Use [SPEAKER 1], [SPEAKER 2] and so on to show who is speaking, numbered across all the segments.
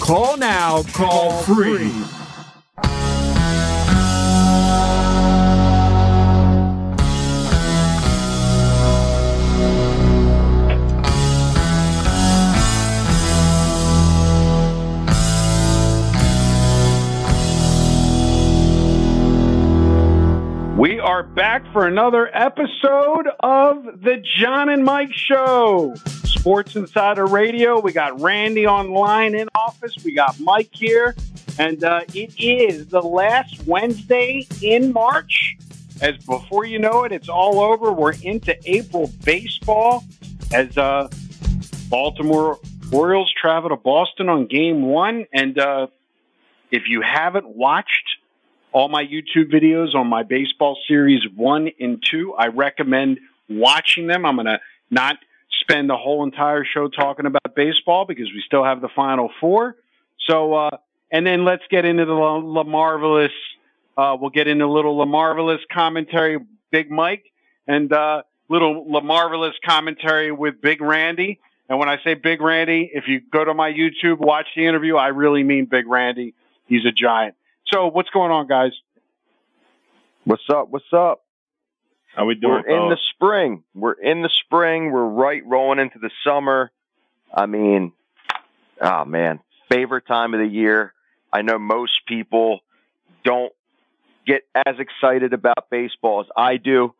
[SPEAKER 1] Call now. Call free.
[SPEAKER 2] We are back for another episode of the John and Mike Show. Sports Insider Radio. We got Randy online in office. We got Mike here. And uh, it is the last Wednesday in March. As before you know it, it's all over. We're into April baseball as uh, Baltimore Orioles travel to Boston on game one. And uh, if you haven't watched all my YouTube videos on my baseball series one and two. I recommend watching them. I'm going to not spend the whole entire show talking about baseball because we still have the final four. So, uh, and then let's get into the La, La Marvelous. Uh, we'll get into a little La Marvelous commentary, Big Mike, and uh, little La Marvelous commentary with Big Randy. And when I say Big Randy, if you go to my YouTube, watch the interview, I really mean Big Randy. He's a giant. So what's going on, guys?
[SPEAKER 3] What's up? What's up?
[SPEAKER 4] How we doing?
[SPEAKER 3] We're in the spring. We're in the spring. We're right rolling into the summer. I mean, oh man, favorite time of the year. I know most people don't get as excited about baseball as I do.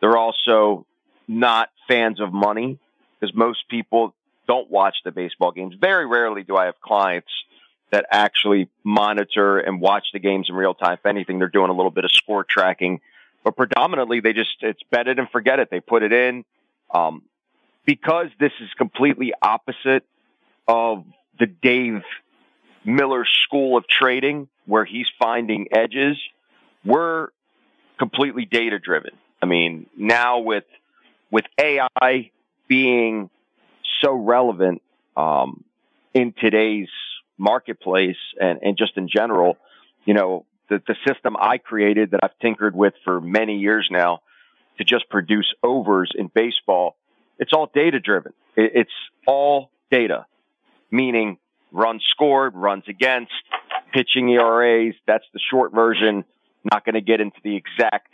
[SPEAKER 3] They're also not fans of money because most people don't watch the baseball games. Very rarely do I have clients that actually monitor and watch the games in real time. If anything, they're doing a little bit of score tracking, but predominantly they just, it's bet it and forget it. They put it in. Um, because this is completely opposite of the Dave Miller school of trading where he's finding edges, we're completely data driven. I mean, now with, with AI being so relevant, um, in today's marketplace and, and just in general, you know, the, the system I created that I've tinkered with for many years now to just produce overs in baseball, it's all data driven. It, it's all data, meaning runs scored, runs against, pitching ERAs. That's the short version. Not going to get into the exact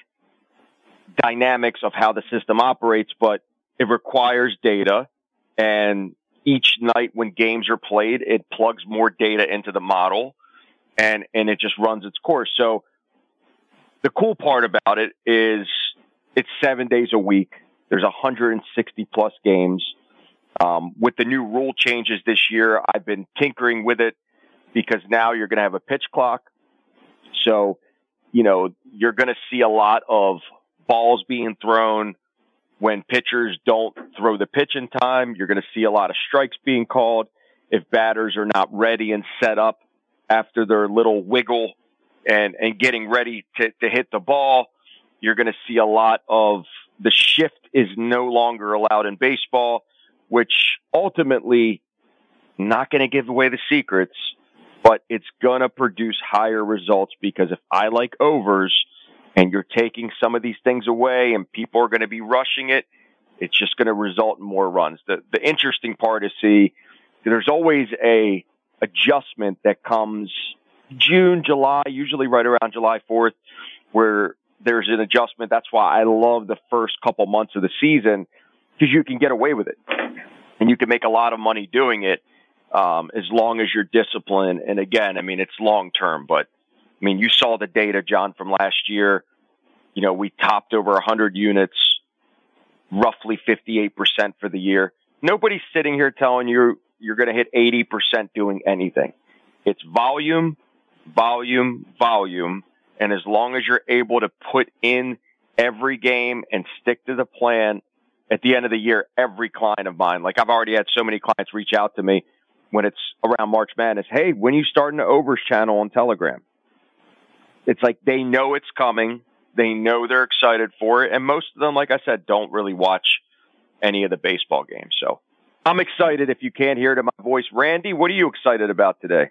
[SPEAKER 3] dynamics of how the system operates, but it requires data and each night when games are played, it plugs more data into the model and, and it just runs its course. So the cool part about it is it's seven days a week. There's 160 plus games. Um, with the new rule changes this year, I've been tinkering with it because now you're going to have a pitch clock. So, you know, you're going to see a lot of balls being thrown, when pitchers don't throw the pitch in time, you're going to see a lot of strikes being called. If batters are not ready and set up after their little wiggle and, and getting ready to, to hit the ball, you're going to see a lot of the shift is no longer allowed in baseball, which ultimately not going to give away the secrets, but it's going to produce higher results because if I like overs, and you're taking some of these things away and people are going to be rushing it, it's just going to result in more runs. The, the interesting part is see, there's always a adjustment that comes June, July, usually right around July 4th, where there's an adjustment. That's why I love the first couple months of the season because you can get away with it and you can make a lot of money doing it. Um, as long as you're disciplined. And again, I mean, it's long term, but I mean, you saw the data, John, from last year. You know, we topped over 100 units, roughly 58% for the year. Nobody's sitting here telling you you're going to hit 80% doing anything. It's volume, volume, volume. And as long as you're able to put in every game and stick to the plan at the end of the year, every client of mine, like I've already had so many clients reach out to me when it's around March Madness. Hey, when you starting the overs channel on Telegram? It's like they know it's coming. They know they're excited for it. And most of them, like I said, don't really watch any of the baseball games. So I'm excited if you can't hear it in my voice. Randy, what are you excited about today?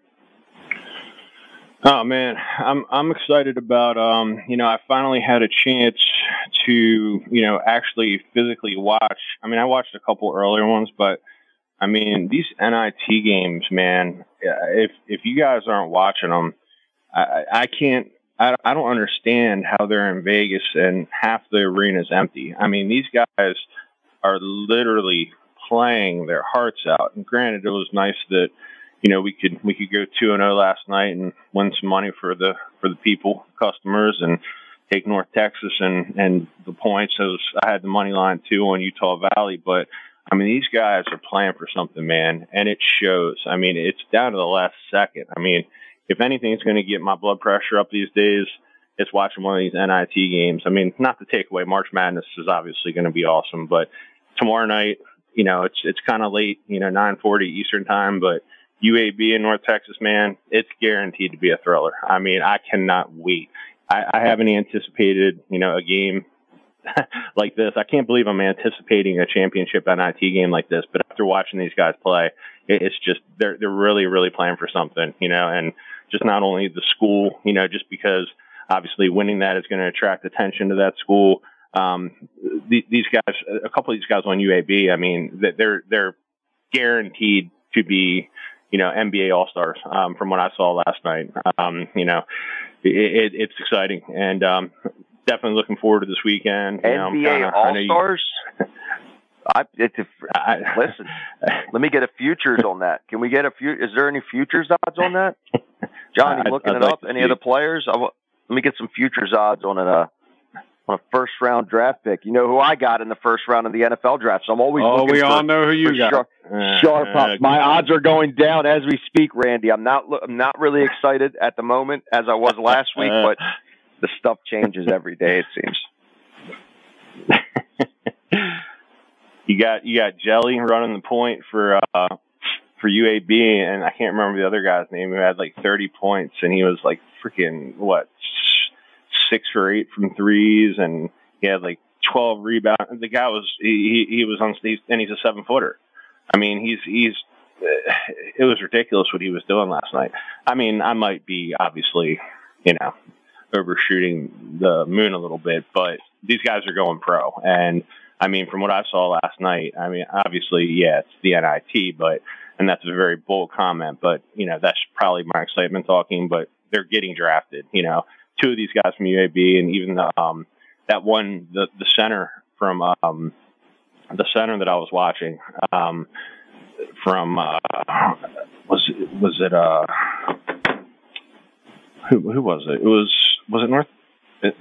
[SPEAKER 4] Oh man, I'm I'm excited about um you know I finally had a chance to you know actually physically watch. I mean I watched a couple earlier ones, but I mean these NIT games, man. If if you guys aren't watching them, I I can't. I, I don't understand how they're in Vegas and half the arena is empty. I mean these guys are literally playing their hearts out. And granted, it was nice that you know we could we could go two and zero oh last night and win some money for the for the people customers and take North Texas and and the points. As I had the money line too on Utah Valley, but I mean these guys are playing for something, man, and it shows. I mean it's down to the last second. I mean if anything's going to get my blood pressure up these days, it's watching one of these NIT games. I mean, not to take away March Madness is obviously going to be awesome, but tomorrow night, you know, it's it's kind of late, you know, 9:40 Eastern time, but UAB in North Texas, man, it's guaranteed to be a thriller. I mean, I cannot wait. I, I haven't anticipated, you know, a game like this. I can't believe I'm anticipating a championship NIT game like this. But after watching these guys play, it, it's just they're they're really really playing for something, you know, and just not only the school, you know, just because obviously winning that is going to attract attention to that school. Um, the, these guys, a couple of these guys on UAB, I mean, they're they're guaranteed to be you know, NBA All Stars um, from what I saw last night. Um, you know, it, it, it's exciting and um, definitely looking forward to this weekend.
[SPEAKER 3] You NBA All Stars. I, it's a, I, listen. let me get a futures on that. Can we get a few? Is there any futures odds on that? John, you looking I'd, I'd it like up? Any see. of the players? I, let me get some futures odds on it. Uh, on a first round draft pick. You know who I got in the first round of the NFL draft. So I'm always
[SPEAKER 1] oh,
[SPEAKER 3] we
[SPEAKER 1] all know who you got.
[SPEAKER 3] Sharp, uh, sharp uh, My odds are going down as we speak, Randy. I'm not I'm not really excited at the moment as I was last week, but the stuff changes every day. It seems.
[SPEAKER 4] You got you got Jelly running the point for uh for UAB, and I can't remember the other guy's name who had like 30 points, and he was like freaking what six or eight from threes, and he had like 12 rebounds. The guy was he he was on and he's a seven footer. I mean, he's he's it was ridiculous what he was doing last night. I mean, I might be obviously, you know, overshooting the moon a little bit, but these guys are going pro. And I mean, from what I saw last night, I mean, obviously, yeah, it's the NIT, but, and that's a very bold comment, but, you know, that's probably my excitement talking, but they're getting drafted, you know, two of these guys from UAB, and even the um, that one the the center from um, the center that I was watching um, from uh, was was it uh who who was it? It was was it North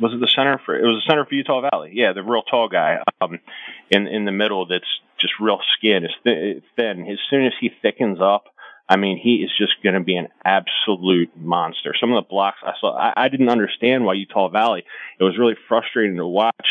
[SPEAKER 4] was it the center for it was the center for Utah Valley? Yeah, the real tall guy um, in in the middle that's just real skin. It's thin. As soon as he thickens up, I mean, he is just going to be an absolute monster. Some of the blocks I saw, I, I didn't understand why Utah Valley. It was really frustrating to watch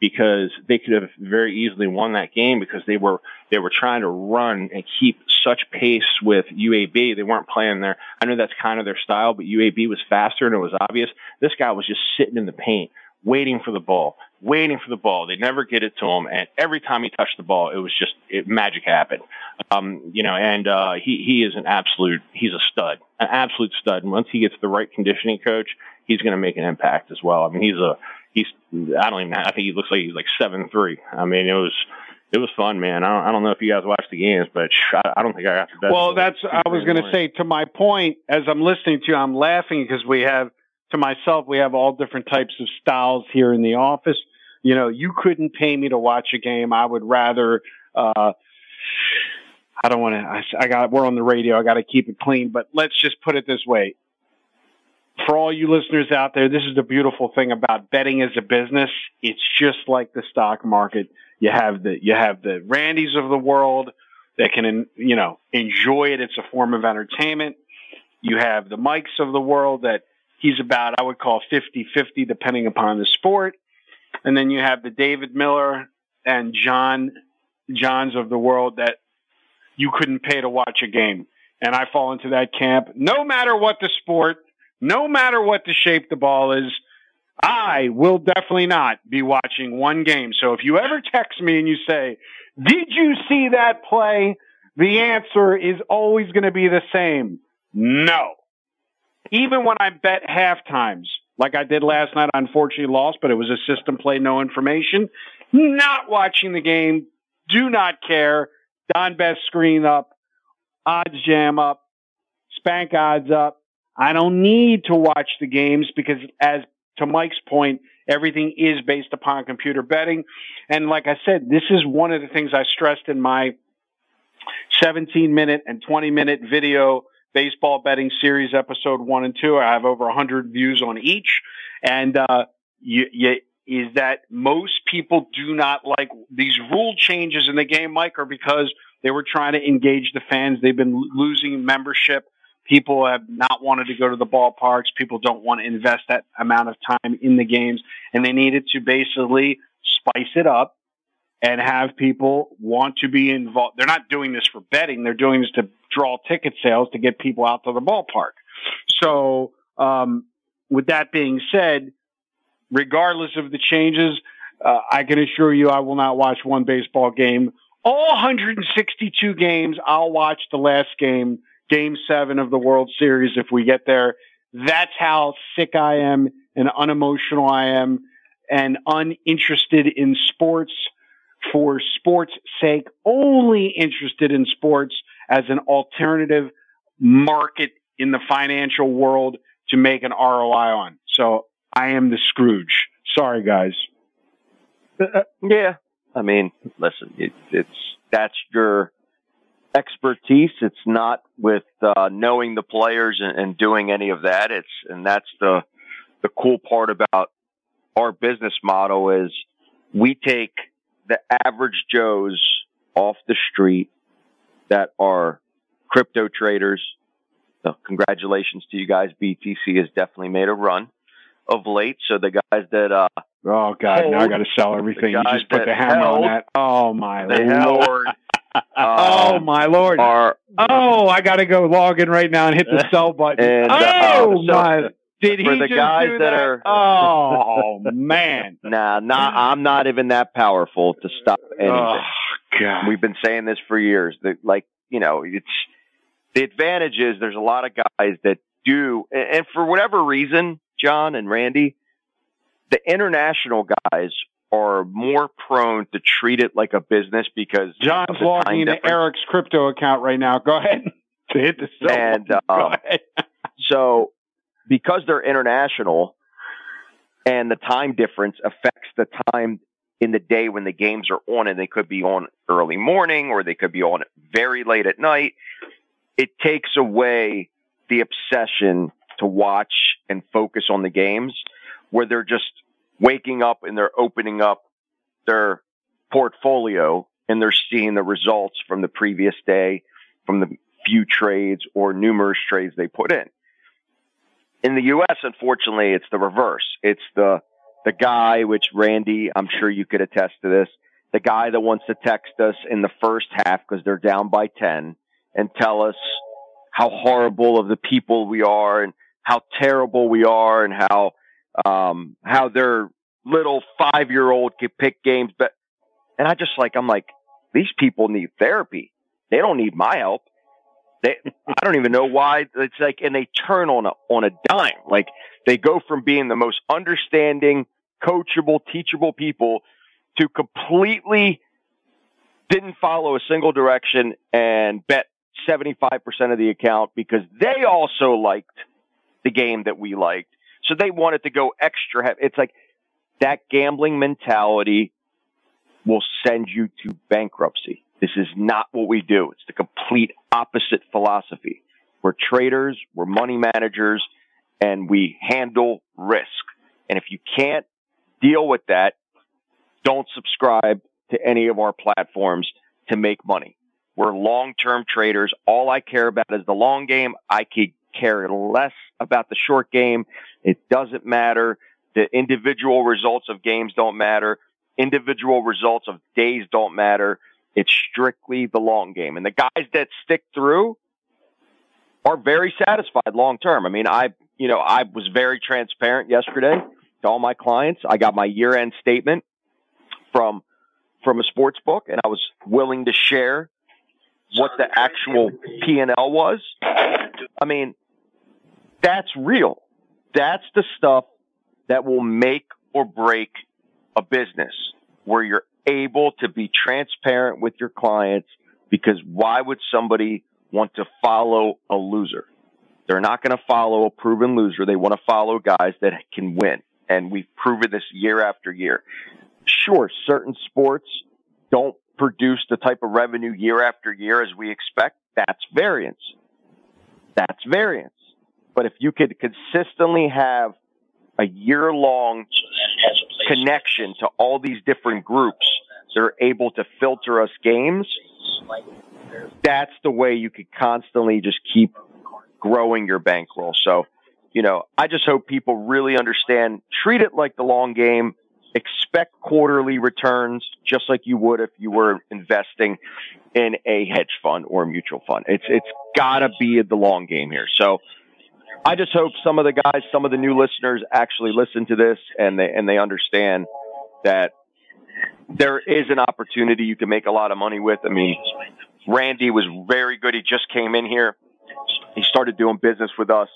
[SPEAKER 4] because they could have very easily won that game because they were they were trying to run and keep such pace with UAB. They weren't playing there. I know that's kind of their style, but UAB was faster and it was obvious. This guy was just sitting in the paint, waiting for the ball, waiting for the ball. They never get it to him, and every time he touched the ball, it was just it, magic happened. Um, you know, and uh, he he is an absolute he's a stud, an absolute stud. And once he gets the right conditioning coach, he's going to make an impact as well. I mean, he's a he's I don't even I think he looks like he's like seven three. I mean, it was. It was fun, man. I don't, I don't know if you guys watched the games, but I don't think I got the best.
[SPEAKER 2] Well, that's I was going to say to my point as I'm listening to you, I'm laughing because we have to myself, we have all different types of styles here in the office. You know, you couldn't pay me to watch a game. I would rather, uh, I don't want to, I, I got, we're on the radio. I got to keep it clean, but let's just put it this way. For all you listeners out there, this is the beautiful thing about betting as a business. It's just like the stock market. You have the you have the Randys of the world that can you know enjoy it. It's a form of entertainment. You have the Mikes of the world that he's about I would call 50-50 depending upon the sport. And then you have the David Miller and John Johns of the world that you couldn't pay to watch a game. And I fall into that camp. No matter what the sport, no matter what the shape the ball is, I will definitely not be watching one game. So if you ever text me and you say, did you see that play? The answer is always going to be the same. No. Even when I bet half times, like I did last night, I unfortunately lost, but it was a system play, no information. Not watching the game. Do not care. Don Best screen up. OddsJam up. SpankOdds up. I don't need to watch the games because as to Mike's point, everything is based upon computer betting. And like I said, this is one of the things I stressed in my 17 minute and 20 minute video baseball betting series episode one and two. I have over a 100 views on each. And, uh, you, you, is that most people do not like these rule changes in the game, Mike, are because they were trying to engage the fans. They've been losing membership. People have not wanted to go to the ballparks. People don't want to invest that amount of time in the games. And they needed to basically spice it up and have people want to be involved. They're not doing this for betting. They're doing this to draw ticket sales to get people out to the ballpark. So, um, with that being said, regardless of the changes, uh, I can assure you I will not watch one baseball game. All 162 games, I'll watch the last game, game seven of the World Series if we get there. That's how sick I am and unemotional I am and uninterested in sports for sports sake, only interested in sports as an alternative market in the financial world to make an ROI on. So I am the Scrooge. Sorry, guys.
[SPEAKER 3] Uh, yeah. I mean, listen, it, it's, that's your expertise. It's not with, uh, knowing the players and, and doing any of that. It's, and that's the, the cool part about our business model is we take the average Joes off the street that are crypto traders. So congratulations to you guys. BTC has definitely made a run of late. So the guys that, uh,
[SPEAKER 2] oh God, hold, now I got to sell everything. You just put the hammer on that. Oh my lord. Uh, oh my lord! Are, oh, I got to go log in right now and hit the sell button. And, uh, oh so, my! Did he
[SPEAKER 3] for the guys
[SPEAKER 2] that,
[SPEAKER 3] that, are?
[SPEAKER 2] Oh man!
[SPEAKER 3] nah, not. I'm not even that powerful to stop anything. Oh
[SPEAKER 2] God!
[SPEAKER 3] We've been saying this for years. That like you know, it's the advantage is there's a lot of guys that do, and for whatever reason, John and Randy, the international guys are more prone to treat it like a business because
[SPEAKER 2] John's logging into Eric's crypto account right now. Go ahead to hit the sell.
[SPEAKER 3] And um, so because they're international and the time difference affects the time in the day when the games are on and they could be on early morning or they could be on very late at night. It takes away the obsession to watch and focus on the games where they're just waking up and they're opening up their portfolio and they're seeing the results from the previous day from the few trades or numerous trades they put in. In the U.S., unfortunately, it's the reverse. It's the, the guy, which Randy, I'm sure you could attest to this, the guy that wants to text us in the first half because they're down by 10 and tell us how horrible of the people we are and how terrible we are and how, um, how their little five year old could pick games. But, and I just like, I'm like, these people need therapy. They don't need my help. They, I don't even know why it's like, and they turn on a, on a dime. Like they go from being the most understanding, coachable, teachable people to completely didn't follow a single direction and bet 75% of the account because they also liked the game that we liked. So they wanted to go extra heavy. It's like that gambling mentality will send you to bankruptcy. This is not what we do. It's the complete opposite philosophy. We're traders, we're money managers, and we handle risk. And if you can't deal with that, don't subscribe to any of our platforms to make money. We're long-term traders. All I care about is the long game. I could care less about the short game. It doesn't matter. The individual results of games don't matter. Individual results of days don't matter. It's strictly the long game. And the guys that stick through are very satisfied long term. I mean, I, you know, I was very transparent yesterday to all my clients. I got my year end statement from, from a sports book and I was willing to share what the actual P and L was. I mean, that's real. That's the stuff that will make or break a business where you're able to be transparent with your clients because why would somebody want to follow a loser? They're not going to follow a proven loser. They want to follow guys that can win. And we've proven this year after year. Sure, certain sports don't produce the type of revenue year after year as we expect. That's variance. That's variance. But if you could consistently have a year long connection to all these different groups that are able to filter us games, that's the way you could constantly just keep growing your bankroll. So, you know, I just hope people really understand, treat it like the long game, expect quarterly returns just like you would if you were investing in a hedge fund or a mutual fund. It's, it's gotta be the long game here. So, I just hope some of the guys, some of the new listeners actually listen to this and they, and they understand that there is an opportunity you can make a lot of money with. I mean, Randy was very good. He just came in here. He started doing business with us.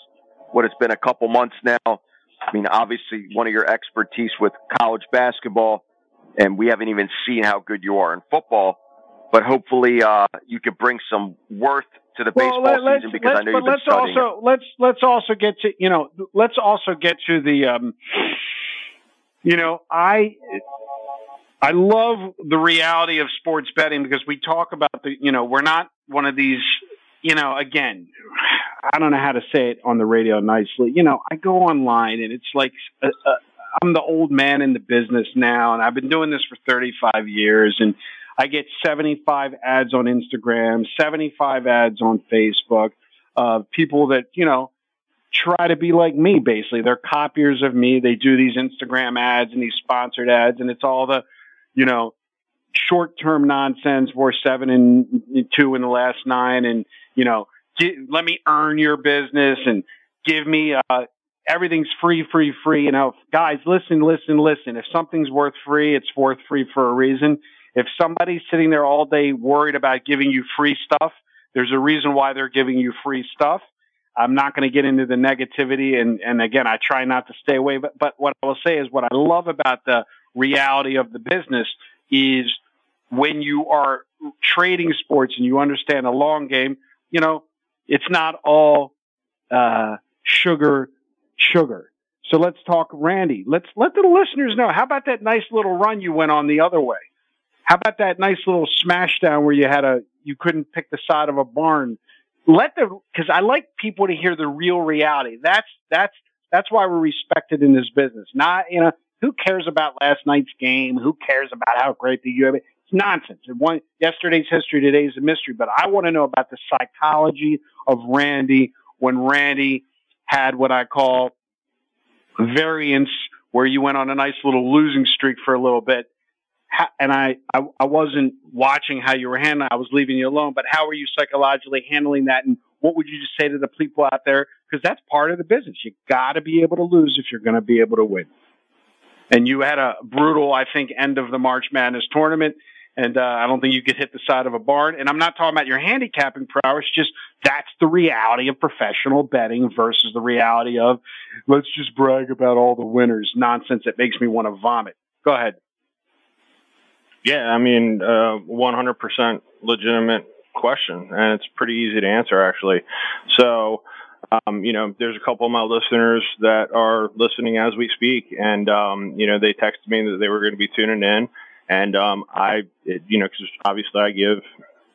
[SPEAKER 3] What it's been a couple months now. I mean, obviously one of your expertise with college basketball and we haven't even seen how good you are in football, but hopefully, uh, you could bring some worth to the
[SPEAKER 2] well,
[SPEAKER 3] baseball
[SPEAKER 2] let,
[SPEAKER 3] season because I know you've been
[SPEAKER 2] let's
[SPEAKER 3] studying.
[SPEAKER 2] also let's let's also get to you know let's also get to the um, you know I I love the reality of sports betting because we talk about the you know we're not one of these you know again I don't know how to say it on the radio nicely you know I go online and it's like uh, uh, I'm the old man in the business now and I've been doing this for 35 years and I get 75 ads on Instagram, 75 ads on Facebook of people that, you know, try to be like me, basically. They're copiers of me. They do these Instagram ads and these sponsored ads, and it's all the, you know, short term nonsense. We're seven and two in the last nine, and, you know, get, let me earn your business and give me, uh, everything's free, free, free. You know, guys, listen, listen, listen. If something's worth free, it's worth free for a reason. If somebody's sitting there all day worried about giving you free stuff, there's a reason why they're giving you free stuff. I'm not going to get into the negativity. And, and again, I try not to stay away. But, but what I will say is what I love about the reality of the business is when you are trading sports and you understand a long game, you know, it's not all, uh, sugar, sugar. So let's talk Randy. Let's let the listeners know. How about that nice little run you went on the other way? How about that nice little smash down where you had a you couldn't pick the side of a barn? Let the because I like people to hear the real reality. That's that's that's why we're respected in this business. Not you know who cares about last night's game? Who cares about how great the U? Nonsense. Yesterday's history, today's a mystery. But I want to know about the psychology of Randy when Randy had what I call variance, where you went on a nice little losing streak for a little bit and I, I, I wasn't watching how you were handling. I was leaving you alone. But how are you psychologically handling that? And what would you just say to the people out there? Because that's part of the business. You got to be able to lose if you're going to be able to win. And you had a brutal, I think, end of the March Madness tournament. And uh, I don't think you could hit the side of a barn. And I'm not talking about your handicapping prowess. Just that's the reality of professional betting versus the reality of let's just brag about all the winners nonsense that makes me want to vomit. Go ahead.
[SPEAKER 4] Yeah, I mean, uh, 100% legitimate question, and it's pretty easy to answer actually. So, um, you know, there's a couple of my listeners that are listening as we speak, and um, you know, they texted me that they were going to be tuning in, and um, I, it, you know, because obviously I give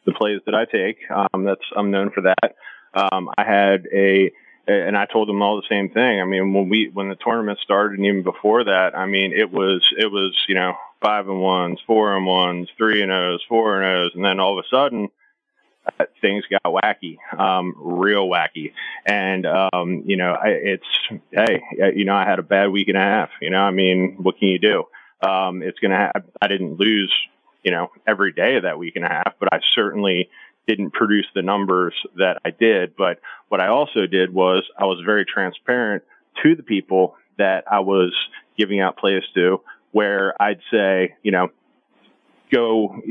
[SPEAKER 4] the plays that I take. Um, that's I'm known for that. Um, I had a and I told them all the same thing. I mean, when we when the tournament started, and even before that, I mean, it was it was you know five and ones, four and ones, three and O's, four and O's, and then all of a sudden uh, things got wacky, um, real wacky. And, um, you know, I, it's, hey, uh, you know, I had a bad week and a half, you know, I mean, what can you do? Um, it's going to have, I didn't lose, you know, every day of that week and a half, but I certainly didn't produce the numbers that I did. But what I also did was I was very transparent to the people that I was giving out plays to where I'd say, you know, go,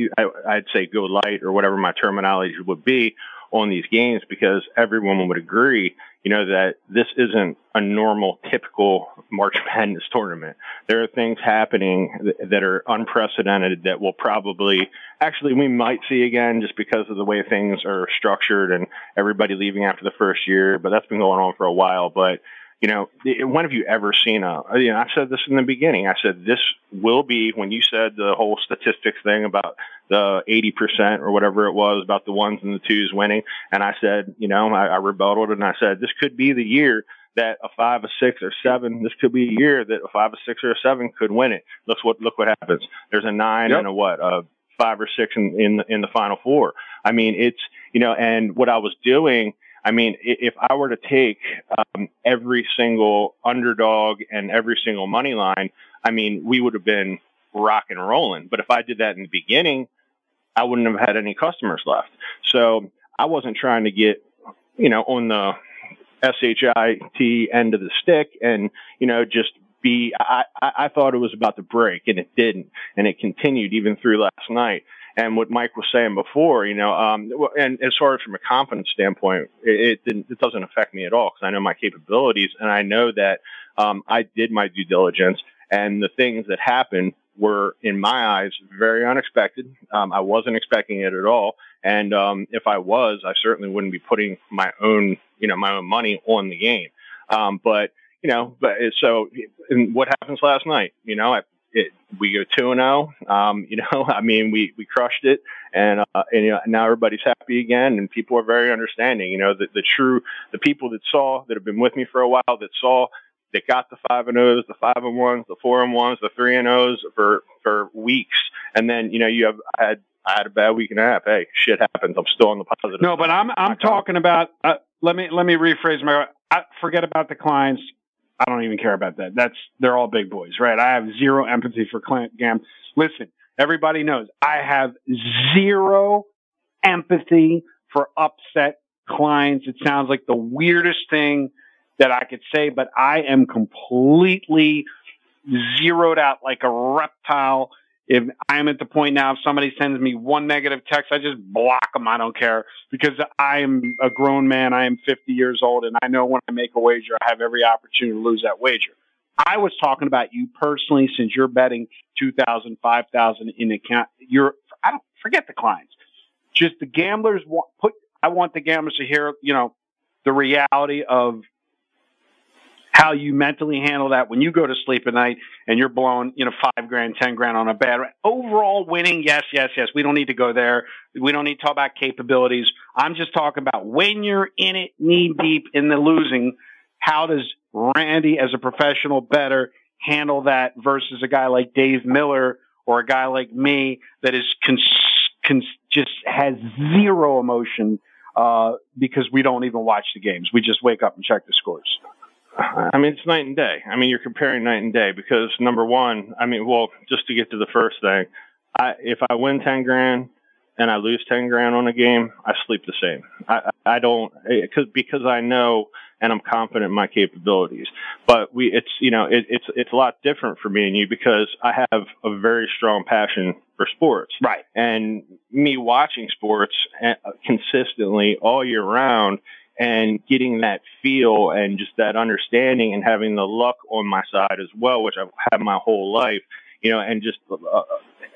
[SPEAKER 4] I'd say go light or whatever my terminology would be on these games because everyone would agree, you know, that this isn't a normal, typical March Madness tournament. There are things happening that are unprecedented that will probably, actually, we might see again just because of the way things are structured and everybody leaving after the first year, but that's been going on for a while. But you know, when have you ever seen a, you know, I said this in the beginning. I said this will be when you said the whole statistics thing about the 80% or whatever it was about the ones and the twos winning. And I said, you know, I, I rebutted and I said, this could be the year that a five, a six, or seven. This could be a year that a five, a six, or a seven could win it. Look what look what happens. There's a nine yep. and a what a five or six in in the, in the final four. I mean, it's you know, and what I was doing I mean, if I were to take um, every single underdog and every single money line, I mean, we would have been rock and rolling. But if I did that in the beginning, I wouldn't have had any customers left. So I wasn't trying to get, you know, on the SHIT end of the stick and, you know, just be, I, I thought it was about to break and it didn't. And it continued even through last night. And what Mike was saying before, you know, um, and as far as from a confidence standpoint, it, it, it doesn't affect me at all because I know my capabilities and I know that um, I did my due diligence and the things that happened were, in my eyes, very unexpected. Um, I wasn't expecting it at all. And um, if I was, I certainly wouldn't be putting my own, you know, my own money on the game. Um, but you know, but so what happens last night? You know, I it, we go two and zero. Oh. Um, you know, I mean, we we crushed it, and uh, and you know, now everybody's happy again, and people are very understanding. You know, the the true the people that saw that have been with me for a while that saw that got the five and O's, the five and ones, the four and ones, the three and O's for for weeks, and then you know you have I had I had a bad week and a half. Hey, shit happens. I'm still on the positive.
[SPEAKER 2] No, but I'm I'm talking about. Uh, let me let me rephrase my. I forget about the clients. I don't even care about that. That's they're all big boys, right? I have zero empathy for Clint Gam. Listen, everybody knows I have zero empathy for upset clients. It sounds like the weirdest thing that I could say, but I am completely zeroed out like a reptile if I'm at the point now, if somebody sends me one negative text, I just block them. I don't care because I am a grown man. I am 50 years old and I know when I make a wager, I have every opportunity to lose that wager. I was talking about you personally since you're betting 2000, 5000 in account. You're, I don't forget the clients. Just the gamblers want, put, I want the gamblers to hear, you know, the reality of how you mentally handle that when you go to sleep at night and you're blowing, you know, five grand, ten grand on a bad overall winning. Yes, yes, yes. We don't need to go there. We don't need to talk about capabilities. I'm just talking about when you're in it knee deep in the losing. How does Randy, as a professional better, handle that versus a guy like Dave Miller or a guy like me that is cons- cons- just has zero emotion uh, because we don't even watch the games. We just wake up and check the scores.
[SPEAKER 4] I mean, it's night and day. I mean, you're comparing night and day because number one, I mean, well, just to get to the first thing, I, if I win 10 grand and I lose 10 grand on a game, I sleep the same. I, I don't, cause, because I know and I'm confident in my capabilities. But we, it's, you know, it, it's, it's a lot different for me and you because I have a very strong passion for sports.
[SPEAKER 2] Right.
[SPEAKER 4] And me watching sports eh, consistently all year round and getting that feel and just that understanding and having the luck on my side as well, which I've had my whole life, you know, and just uh,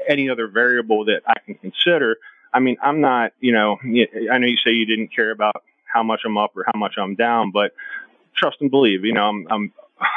[SPEAKER 4] any other variable that I can consider. I mean, I'm not, you know, I know you say you didn't care about how much I'm up or how much I'm down, but trust and believe, you know, I'm, I'm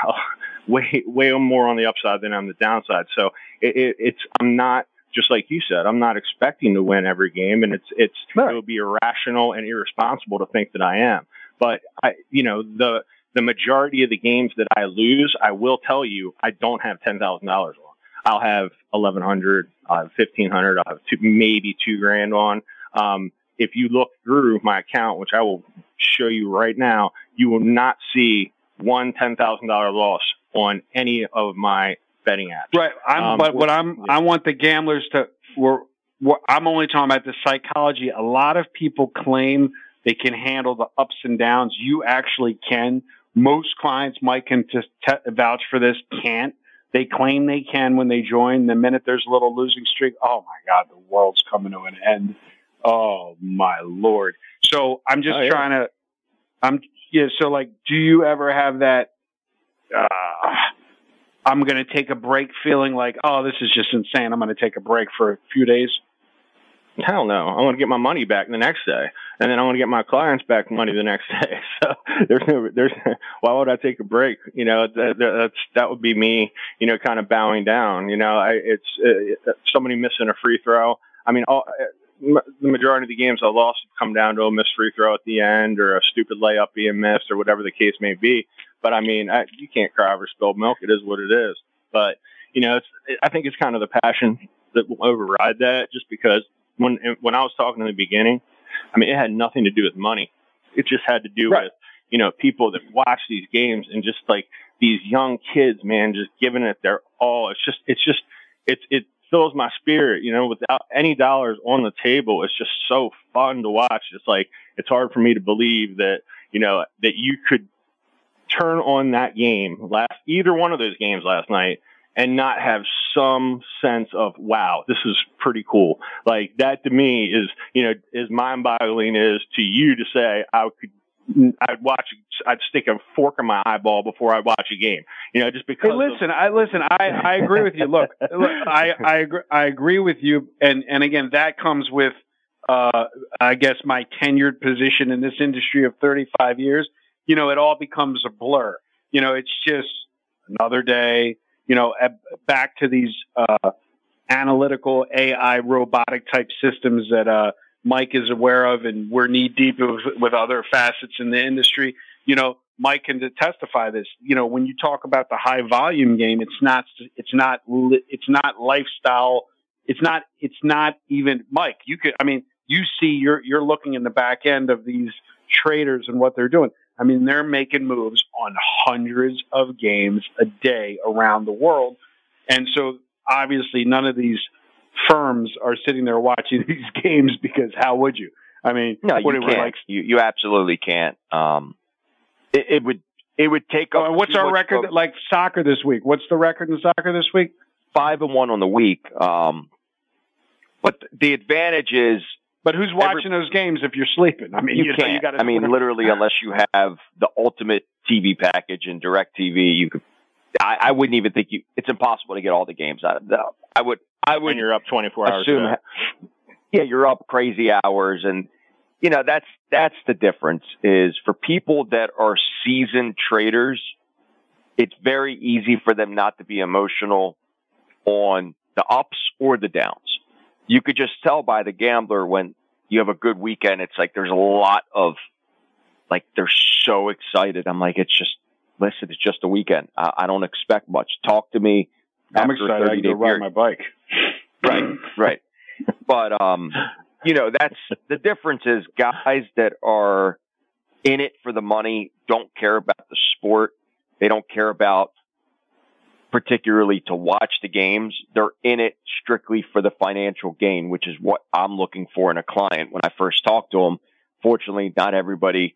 [SPEAKER 4] way, way more on the upside than on the downside. So it, it, it's, I'm not just like you said, I'm not expecting to win every game, and it's it's it would be irrational and irresponsible to think that I am. But I, you know, the the majority of the games that I lose, I will tell you, I don't have ten thousand dollars on. I'll have eleven hundred, I'll have fifteen hundred, I'll have two, maybe two grand on. Um, if you look through my account, which I will show you right now, you will not see one ten thousand dollar loss on any of my betting apps.
[SPEAKER 2] Right. I'm, um, but what I'm, yeah. I want the gamblers to. We're, we're, I'm only talking about the psychology. A lot of people claim they can handle the ups and downs. You actually can. Most clients, Mike can just te- vouch for this, can't. They claim they can when they join. The minute there's a little losing streak, oh my God, the world's coming to an end. Oh my lord. So I'm just oh, yeah. trying to, I'm, yeah. So like, do you ever have that, uh, I'm going to take a break feeling like, oh, this is just insane. I'm going to take a break for a few days.
[SPEAKER 4] Hell no. I want to get my money back the next day. And then I want to get my clients back money the next day. So there's no, there's, why would I take a break? You know, that, that's, that would be me, you know, kind of bowing down. You know, I, it's, uh, somebody missing a free throw. I mean, all, the majority of the games I lost come down to a missed free throw at the end or a stupid layup being missed or whatever the case may be. But I mean, I, you can't cry over spilled milk. It is what it is. But, you know, it's, I think it's kind of the passion that will override that just because when when I was talking in the beginning, I mean, it had nothing to do with money. It just had to do right. with you know people that watch these games and just like these young kids, man, just giving it their all. It's just it's just it's it fills my spirit, you know, without any dollars on the table. It's just so fun to watch. It's like it's hard for me to believe that you know that you could turn on that game last either one of those games last night and not have some sense of wow this is pretty cool like that to me is you know as mind boggling as to you to say i could I'd watch, I'd stick a fork in my eyeball before I watch a game. You know, just because.
[SPEAKER 2] Hey, listen, of- I listen. I, I agree with you. Look, look, I I agree, I agree with you, and and again, that comes with, uh, I guess my tenured position in this industry of 35 years. You know, it all becomes a blur. You know, it's just another day, you know, back to these uh, analytical AI robotic type systems that uh, Mike is aware of, and we're knee deep with, with other facets in the industry. You know, Mike can testify this. You know, when you talk about the high volume game, it's not, it's not, it's not lifestyle. It's not, it's not even Mike. You could, I mean, you see, you're you're looking in the back end of these traders and what they're doing. I mean, they're making moves on hundreds of games a day around the world. And so obviously none of these firms are sitting there watching these games because how would you? I mean,
[SPEAKER 3] no, you can't. Like, you, you absolutely can't. Um, it, it would, it would take
[SPEAKER 2] oh, and what's our record? like soccer this week. What's the record in soccer this week?
[SPEAKER 3] Five and one on the week. Um, but the advantage is
[SPEAKER 2] but who's watching Every, those games if you're sleeping? I mean,
[SPEAKER 3] you, you can't. You gotta, I mean, literally, unless you have the ultimate TV package and DirecTV, you could. I, I wouldn't even think you. It's impossible to get all the games out of them. I would. I would.
[SPEAKER 4] And you're up 24 hours. Assume,
[SPEAKER 3] yeah, you're up crazy hours, and you know that's that's the difference. Is for people that are seasoned traders, it's very easy for them not to be emotional on the ups or the downs you could just tell by the gambler when you have a good weekend. It's like there's a lot of like they're so excited. I'm like, it's just listen, it's just a weekend. I, I don't expect much. Talk to me.
[SPEAKER 2] I'm excited. I can go ride my bike.
[SPEAKER 3] right, right. But um, you know, that's the difference. Is guys that are in it for the money don't care about the sport. They don't care about particularly to watch the games. They're in it strictly for the financial gain, which is what I'm looking for in a client when I first talk to them. Fortunately, not everybody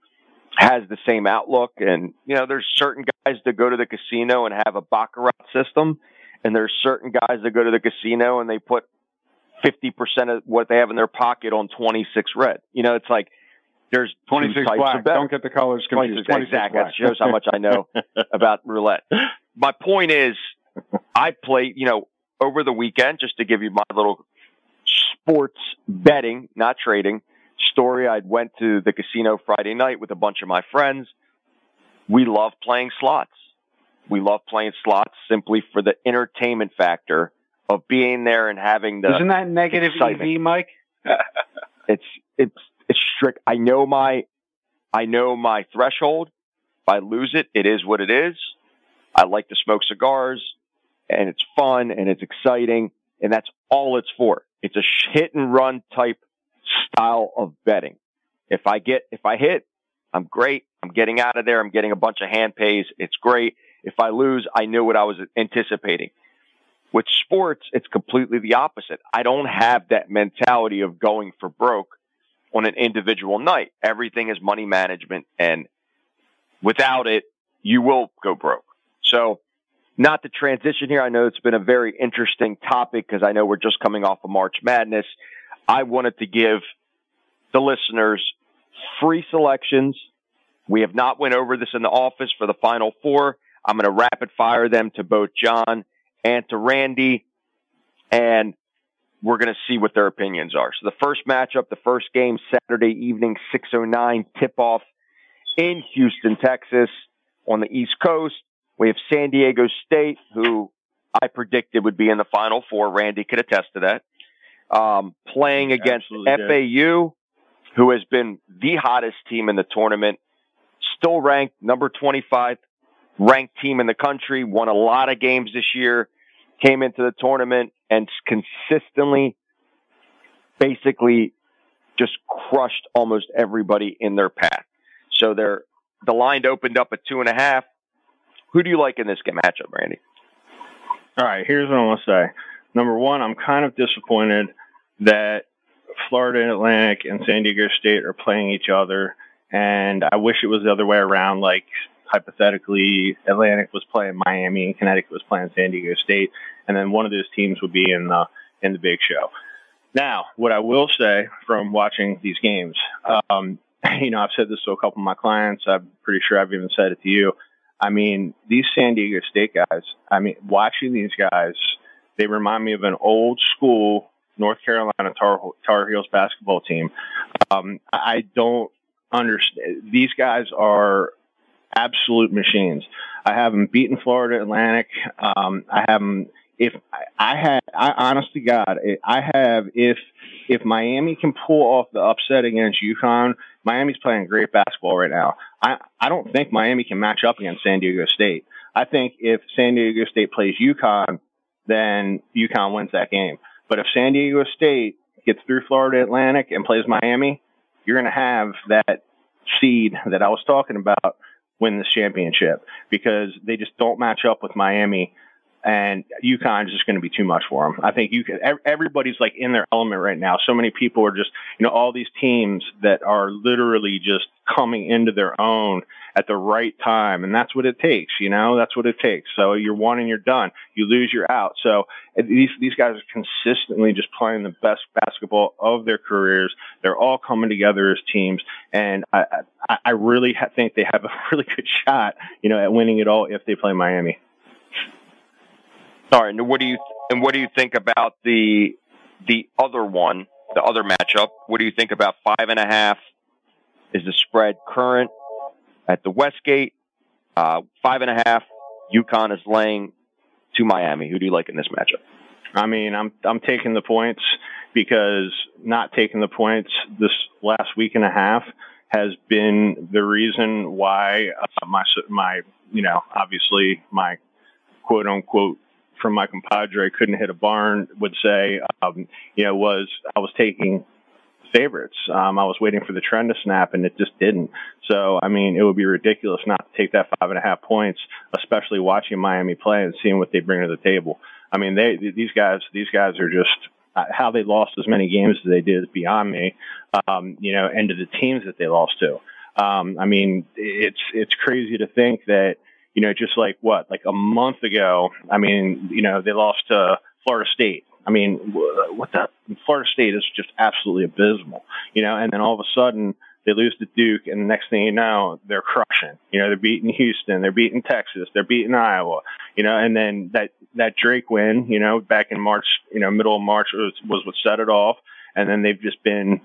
[SPEAKER 3] has the same outlook. And, you know, there's certain guys that go to the casino and have a Baccarat system. And there's certain guys that go to the casino and they put 50% of what they have in their pocket on 26 red. You know, it's like, there's
[SPEAKER 2] 26 black. Don't get the colors confused. 26,
[SPEAKER 3] exactly. That shows how much I know about roulette my point is, I played, you know, over the weekend, just to give you my little sports betting, not trading story. I went to the casino Friday night with a bunch of my friends. We love playing slots. We love playing slots simply for the entertainment factor of being there and having the.
[SPEAKER 2] Isn't that negative excitement. EV, Mike?
[SPEAKER 3] it's it's it's strict. I know my I know my threshold. If I lose it, it is what it is. I like to smoke cigars and it's fun and it's exciting and that's all it's for. It's a hit and run type style of betting. If I get, if I hit, I'm great. I'm getting out of there. I'm getting a bunch of hand pays. It's great. If I lose, I knew what I was anticipating. With sports, it's completely the opposite. I don't have that mentality of going for broke on an individual night. Everything is money management and without it, you will go broke. So not to transition here. I know it's been a very interesting topic because I know we're just coming off of March Madness. I wanted to give the listeners free selections. We have not went over this in the office for the final four. I'm going to rapid fire them to both John and to Randy, and we're going to see what their opinions are. So the first matchup, the first game, Saturday evening, 6:09 tip-off in Houston, Texas, on the East Coast. We have San Diego State, who I predicted would be in the Final Four. Randy could attest to that. Um, playing against Absolutely FAU, did. who has been the hottest team in the tournament, still ranked number 25 ranked team in the country, won a lot of games this year, came into the tournament and consistently, basically, just crushed almost everybody in their path. So they're the line opened up at two and a half. Who do you like in this matchup, Randy?
[SPEAKER 4] All right, here's what I want to say. Number one, I'm kind of disappointed that Florida Atlantic and San Diego State are playing each other, and I wish it was the other way around. Like hypothetically, Atlantic was playing Miami and Connecticut was playing San Diego State, and then one of those teams would be in the in the Big Show. Now, what I will say from watching these games, um, you know, I've said this to a couple of my clients. I'm pretty sure I've even said it to you. I mean, these San Diego State guys, I mean, watching these guys, they remind me of an old school North Carolina Tar, Tar Heels basketball team. Um, I don't understand. These guys are absolute machines. I have them beaten Florida Atlantic. Um, I have them. If I, had, I honest to God, I have if if Miami can pull off the upset against UConn, Miami's playing great basketball right now. I, I don't think Miami can match up against San Diego State. I think if San Diego State plays UConn, then UConn wins that game. But if San Diego State gets through Florida Atlantic and plays Miami, you're going to have that seed that I was talking about win this championship because they just don't match up with Miami and UConn is just going to be too much for them. I think you can, everybody's like in their element right now. So many people are just, you know, all these teams that are literally just coming into their own at the right time. And that's what it takes, you know, that's what it takes. So you're one and you're done. You lose, you're out. So eh, these, these guys are consistently just playing the best basketball of their careers. They're all coming together as teams. And I, I, I really think they have a really good shot, you know, at winning it all if they play Miami.
[SPEAKER 3] All right. And what do you and what do you think about the the other one, the other matchup? What do you think about five and a half? Is the spread current at the Westgate? Uh, five and a half. UConn is laying to Miami. Who do you like in this matchup?
[SPEAKER 4] I mean, I'm I'm taking the points because not taking the points this last week and a half has been the reason why uh, my my you know obviously my quote unquote from my compadre couldn't hit a barn would say, um, you know, was I was taking favorites. Um, I was waiting for the trend to snap and it just didn't. So, I mean, it would be ridiculous not to take that five and a half points, especially watching Miami play and seeing what they bring to the table. I mean, they, these guys, these guys are just, uh, how they lost as many games as they did is beyond me. Um, you know, and to the teams that they lost to. Um, I mean, it's, it's crazy to think that, you know, just like what, like a month ago, I mean, you know, they lost to Florida State. I mean, what the Florida State is just absolutely abysmal, you know, and then all of a sudden they lose to Duke, and the next thing you know, they're crushing. You know, they're beating Houston, they're beating Texas, they're beating Iowa, you know, and then that that Drake win, you know, back in March, you know, middle of March was, was what set it off, and then they've just been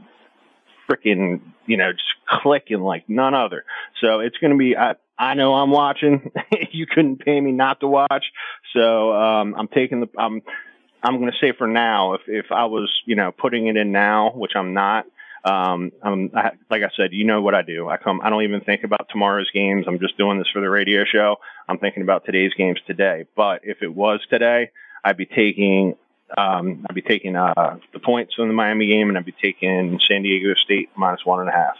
[SPEAKER 4] freaking, you know, just clicking like none other. So it's going to be, I, I know I'm watching. you couldn't pay me not to watch. So, um, I'm taking the, I'm, I'm going to say for now, if, if I was, you know, putting it in now, which I'm not, Um, I'm, I, like I said, you know what I do. I come, I don't even think about tomorrow's games. I'm just doing this for the radio show. I'm thinking about today's games today. But if it was today, I'd be taking, um, I'd be taking, uh, the points in the Miami game and I'd be taking San Diego State minus one and a half.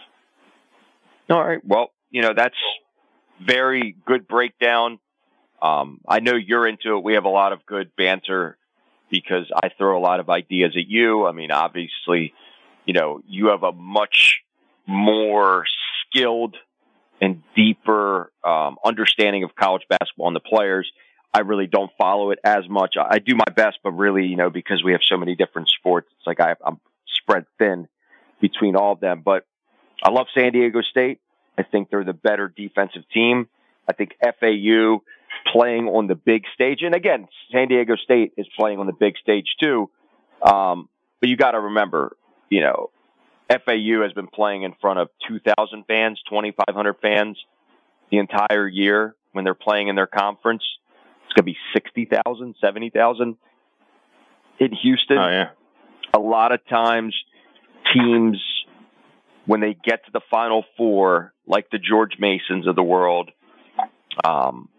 [SPEAKER 3] All right. Well, you know, that's very good breakdown. Um, I know you're into it. We have a lot of good banter because I throw a lot of ideas at you. I mean, obviously, you know, you have a much more skilled and deeper um, understanding of college basketball and the players. I really don't follow it as much. I do my best, but really, you know, because we have so many different sports, it's like I, I'm spread thin between all of them. But I love San Diego State. I think they're the better defensive team. I think FAU playing on the big stage, and again, San Diego State is playing on the big stage too. Um, but you got to remember, you know, FAU has been playing in front of 2,000 fans, 2,500 fans the entire year when they're playing in their conference. It's going to be 60,000, 70,000 in Houston.
[SPEAKER 4] Oh, yeah.
[SPEAKER 3] A lot of times teams, when they get to the final four, like the George Masons of the world, um,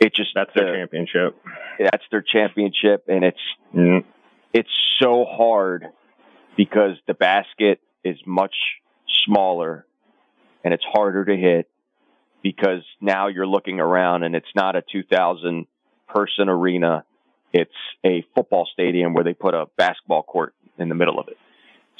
[SPEAKER 3] it just
[SPEAKER 4] that's their championship.
[SPEAKER 3] That's their championship, and it's
[SPEAKER 4] mm.
[SPEAKER 3] it's so hard because the basket is much smaller and it's harder to hit because now you're looking around and it's not a 2000 person arena. It's a football stadium where they put a basketball court in the middle of it.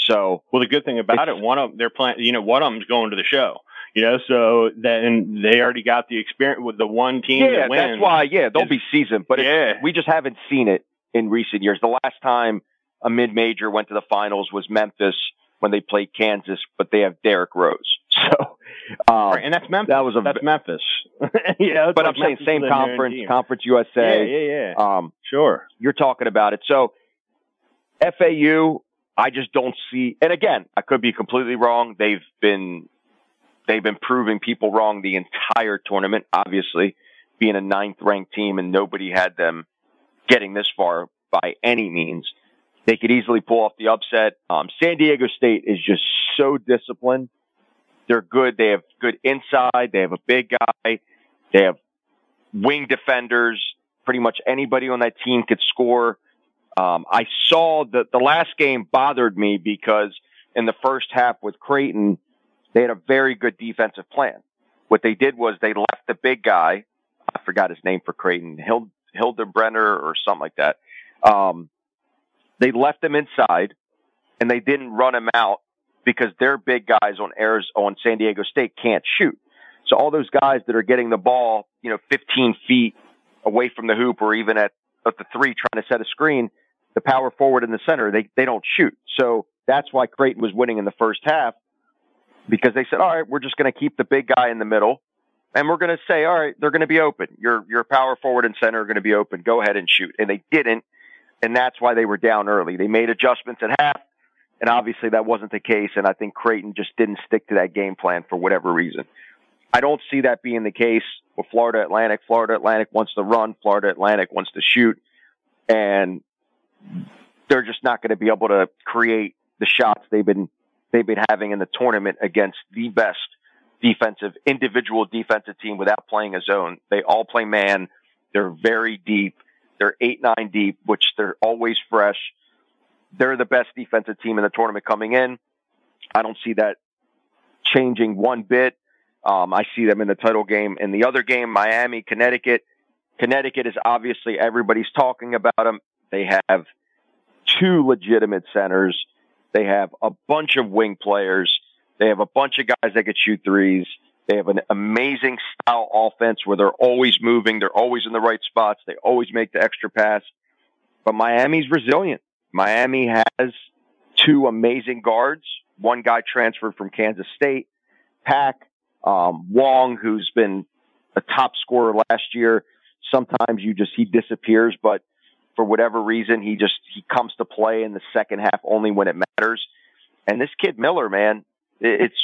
[SPEAKER 3] So,
[SPEAKER 4] well, the good thing about it, one of they're playing, you know, one of them's going to the show, you know, so then they already got the experience with the one team.
[SPEAKER 3] Yeah,
[SPEAKER 4] that wins
[SPEAKER 3] that's why. Yeah, they'll
[SPEAKER 4] is,
[SPEAKER 3] be seasoned, but
[SPEAKER 4] yeah,
[SPEAKER 3] we just haven't seen it in recent years. The last time a mid-major went to the finals was Memphis when they played Kansas, but they have Derrick Rose. So, um,
[SPEAKER 4] right, and that's Memphis.
[SPEAKER 3] That was a,
[SPEAKER 4] that's Memphis. yeah,
[SPEAKER 3] but I'm saying same conference, Conference USA.
[SPEAKER 4] Yeah, yeah, yeah.
[SPEAKER 3] Um,
[SPEAKER 4] sure.
[SPEAKER 3] You're talking about it. So, FAU, I just don't see. And again, I could be completely wrong. They've been they've been proving people wrong the entire tournament. Obviously, being a ninth ranked team and nobody had them getting this far by any means. They could easily pull off the upset. Um, San Diego State is just so disciplined. They're good. They have good inside. They have a big guy. They have wing defenders. Pretty much anybody on that team could score. Um, I saw that the last game bothered me because in the first half with Creighton, they had a very good defensive plan. What they did was they left the big guy. I forgot his name for Creighton, Hild, Hildebrenner or something like that. Um, they left him inside and they didn't run him out because their big guys on airs on San Diego State can't shoot. So all those guys that are getting the ball, you know, 15 feet away from the hoop or even at, at the three trying to set a screen, the power forward in the center, they, they don't shoot. So that's why Creighton was winning in the first half because they said, all right, we're just going to keep the big guy in the middle and we're going to say, all right, they're going to be open. Your, your power forward and center are going to be open. Go ahead and shoot. And they didn't. And that's why they were down early. They made adjustments at half. And obviously that wasn't the case. And I think Creighton just didn't stick to that game plan for whatever reason. I don't see that being the case with Florida Atlantic. Florida Atlantic wants to run. Florida Atlantic wants to shoot. And they're just not going to be able to create the shots they've been they've been having in the tournament against the best defensive individual defensive team without playing a zone. They all play man. They're very deep. They're eight nine deep, which they're always fresh. They're the best defensive team in the tournament coming in. I don't see that changing one bit. Um, I see them in the title game. In the other game, Miami, Connecticut. Connecticut is obviously everybody's talking about them. They have two legitimate centers. They have a bunch of wing players. They have a bunch of guys that could shoot threes. They have an amazing style offense where they're always moving. They're always in the right spots. They always make the extra pass. But Miami's resilient. Miami has two amazing guards. One guy transferred from Kansas State, Pack, um, Wong, who's been a top scorer last year. Sometimes you just, he disappears, but for whatever reason, he just, he comes to play in the second half only when it matters. And this kid Miller, man, it's,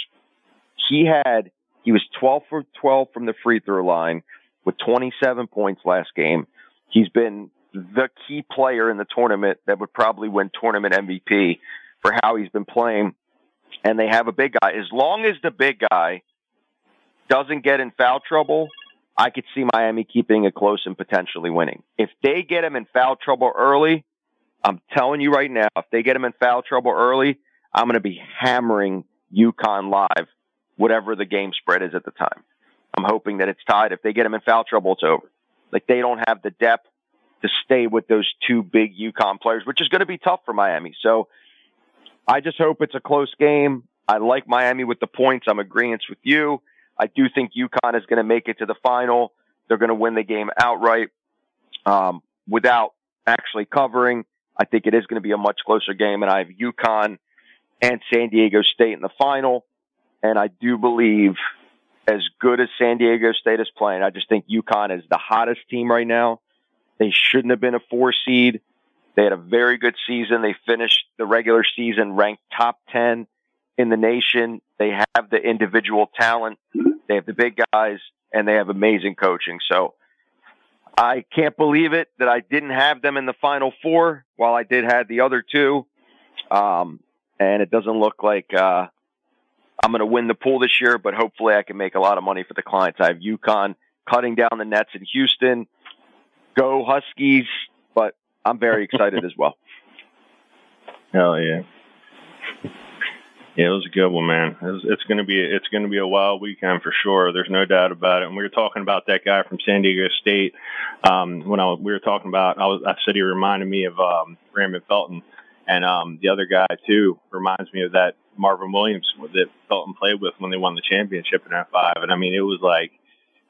[SPEAKER 3] he had, he was 12 for 12 from the free throw line with 27 points last game. He's been the key player in the tournament that would probably win tournament MVP for how he's been playing. and they have a big guy. As long as the big guy doesn't get in foul trouble, I could see Miami keeping it close and potentially winning. If they get him in foul trouble early, I'm telling you right now, if they get him in foul trouble early, I'm going to be hammering UConn live, whatever the game spread is at the time. I'm hoping that it's tied. If they get him in foul trouble, it's over. Like they don't have the depth to stay with those two big UConn players, which is going to be tough for Miami. So I just hope it's a close game. I like Miami with the points. I'm agreeing with you. I do think UConn is going to make it to the final. They're going to win the game outright um, without actually covering. I think it is going to be a much closer game, and I have UConn and San Diego State in the final. And I do believe, as good as San Diego State is playing, I just think UConn is the hottest team right now. They shouldn't have been a four seed. They had a very good season. They finished the regular season ranked top 10 in the nation. They have the individual talent. They have the big guys and they have amazing coaching. So I can't believe it that I didn't have them in the final four while I did have the other two. Um, and it doesn't look like, uh, I'm going to win the pool this year, but hopefully I can make a lot of money for the clients. I have UConn cutting down the nets in Houston. Go Huskies, but I'm very excited as well.
[SPEAKER 4] Hell yeah. Yeah, it was a good one, man. It's, it's going to be it's going to be a wild weekend for sure. There's no doubt about it. And we were talking about that guy from San Diego State um, when I we were talking about. I was I said he reminded me of um, Raymond Felton, and um, the other guy too reminds me of that Marvin Williams that Felton played with when they won the championship in '05. And I mean, it was like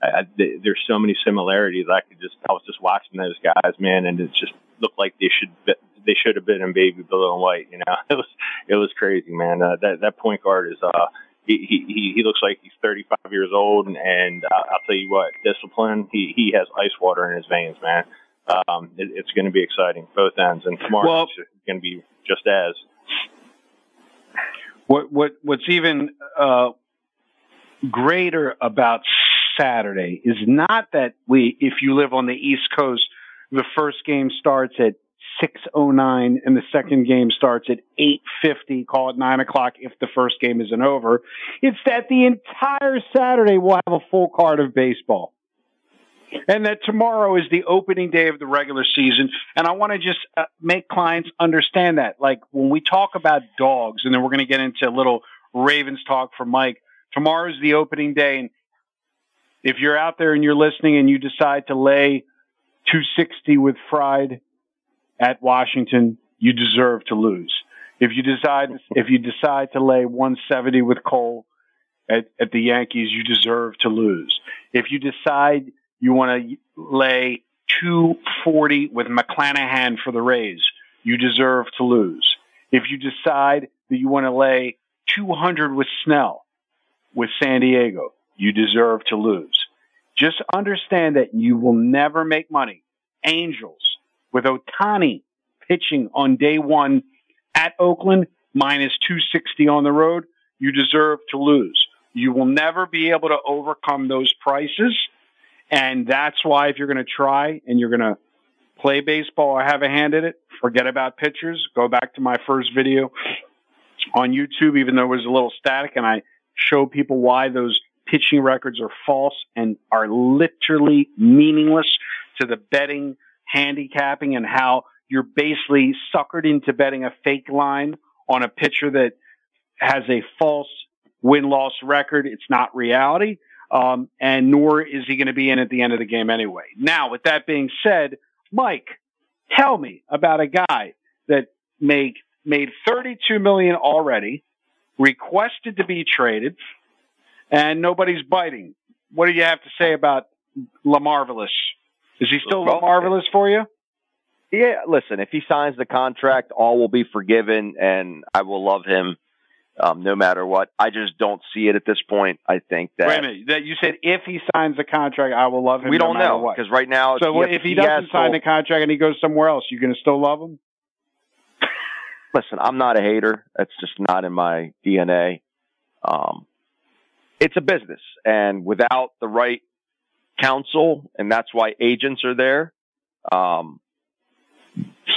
[SPEAKER 4] I, there's so many similarities. I could just I was just watching those guys, man, and it just looked like they should they should have been in baby blue and white. You know, it was it was crazy, man. Uh, that that point guard is uh he he he looks like he's 35 years old, and, and uh, I'll tell you what, discipline. He he has ice water in his veins, man. Um, it, it's going to be exciting both ends, and tomorrow well, it's going to be just as.
[SPEAKER 2] What what what's even uh, greater about Saturday is not that we, if you live on the East Coast, the first game starts at 6.09 and the second game starts at 8.50, call it 9 o'clock if the first game isn't over. It's that the entire Saturday will have a full card of baseball. And that tomorrow is the opening day of the regular season. And I want to just uh, make clients understand that. Like when we talk about dogs, and then we're going to get into a little Ravens talk from Mike, tomorrow is the opening day. And if you're out there and you're listening and you decide to lay 260 with Fried at Washington, you deserve to lose. If you decide if you decide to lay 170 with Cole at, at the Yankees, you deserve to lose. If you decide you want to lay 240 with McClanahan for the Rays, you deserve to lose. If you decide that you want to lay 200 with Snell with San Diego, you deserve to lose. Just understand that you will never make money. Angels with Ohtani pitching on day one at Oakland, minus 260 on the road, you deserve to lose. You will never be able to overcome those prices. And that's why if you're going to try and you're going to play baseball or have a hand in it, forget about pitchers. Go back to my first video on YouTube, even though it was a little static and I show people why those pitching records are false and are literally meaningless to the betting handicapping and how you're basically suckered into betting a fake line on a pitcher that has a false win loss record. It's not reality. Um, and nor is he going to be in at the end of the game anyway. Now, with that being said, Mike, tell me about a guy that made made 32 million already, requested to be traded, and nobody's biting. What do you have to say about LaMarvelous? Is he still well, marvelous for you?
[SPEAKER 3] Yeah, listen, if he signs the contract, all will be forgiven and I will love him um, no matter what. I just don't see it at this point. I think that.
[SPEAKER 2] Wait a minute. That you said if he signs the contract, I will love him.
[SPEAKER 3] We
[SPEAKER 2] no
[SPEAKER 3] don't know
[SPEAKER 2] because
[SPEAKER 3] right now.
[SPEAKER 2] So if he, he doesn't sign the contract and he goes somewhere else, you're going to still love him.
[SPEAKER 3] Listen, I'm not a hater. That's just not in my DNA. Um, it's a business, and without the right counsel, and that's why agents are there. Um,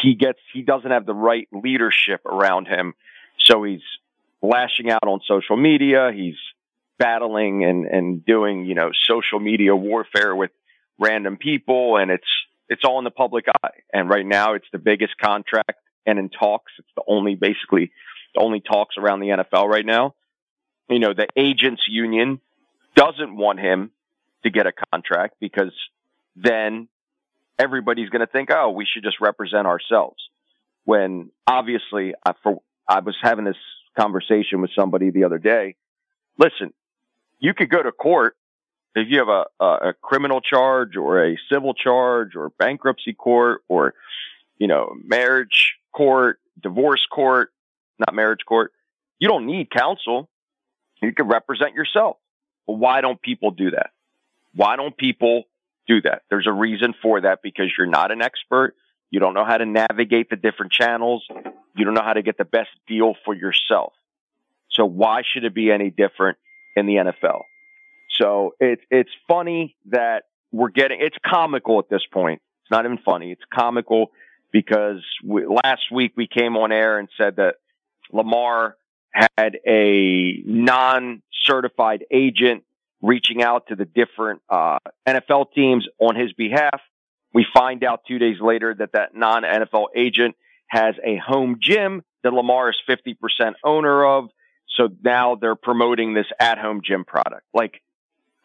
[SPEAKER 3] he gets he doesn't have the right leadership around him, so he's lashing out on social media. He's battling and, and doing, you know, social media warfare with random people. And it's, it's all in the public eye. And right now it's the biggest contract and in talks. It's the only, basically the only talks around the NFL right now. You know, the agents union doesn't want him to get a contract because then everybody's going to think, oh, we should just represent ourselves. When obviously, I, for, I was having this conversation with somebody the other day. Listen, you could go to court if you have a, a, a criminal charge or a civil charge or bankruptcy court or, you know, marriage court, divorce court, not marriage court. You don't need counsel. You can represent yourself. Well, why don't people do that? Why don't people do that? There's a reason for that because you're not an expert. You don't know how to navigate the different channels. You don't know how to get the best deal for yourself. So why should it be any different in the NFL? So it's, it's funny that we're getting, it's comical at this point. It's not even funny. It's comical because we, last week we came on air and said that Lamar had a non-certified agent reaching out to the different uh, NFL teams on his behalf. We find out two days later that that non-NFL agent has a home gym that Lamar is 50% owner of. So now they're promoting this at-home gym product. Like,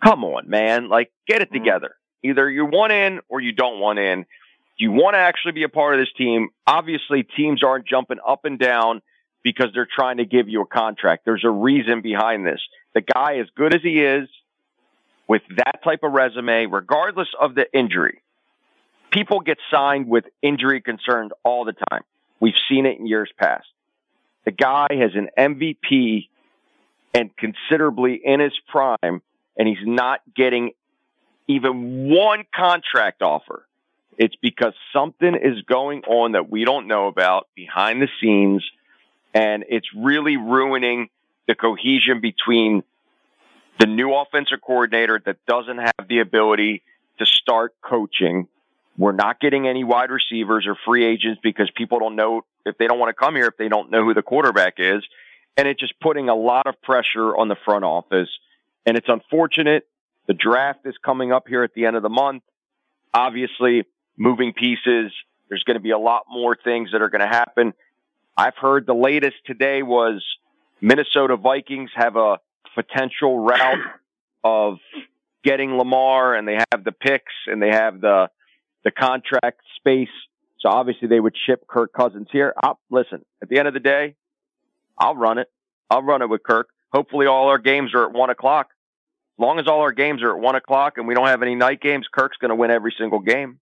[SPEAKER 3] come on, man. Like, get it mm-hmm. together. Either you want in or you don't want in. You want to actually be a part of this team. Obviously, teams aren't jumping up and down because they're trying to give you a contract. There's a reason behind this. The guy, as good as he is, with that type of resume, regardless of the injury, people get signed with injury concerns all the time. We've seen it in years past. The guy has an MVP and considerably in his prime, and he's not getting even one contract offer. It's because something is going on that we don't know about behind the scenes, and it's really ruining the cohesion between the new offensive coordinator that doesn't have the ability to start coaching. We're not getting any wide receivers or free agents because people don't know if they don't want to come here if they don't know who the quarterback is. And it's just putting a lot of pressure on the front office. And it's unfortunate. The draft is coming up here at the end of the month. Obviously, moving pieces. There's going to be a lot more things that are going to happen. I've heard the latest today was Minnesota Vikings have a potential route of getting Lamar and they have the picks and they have the the contract space. So obviously they would ship Kirk Cousins here. I'll, listen, at the end of the day, I'll run it. I'll run it with Kirk. Hopefully all our games are at one o'clock. As long as all our games are at one o'clock and we don't have any night games, Kirk's going to win every single game.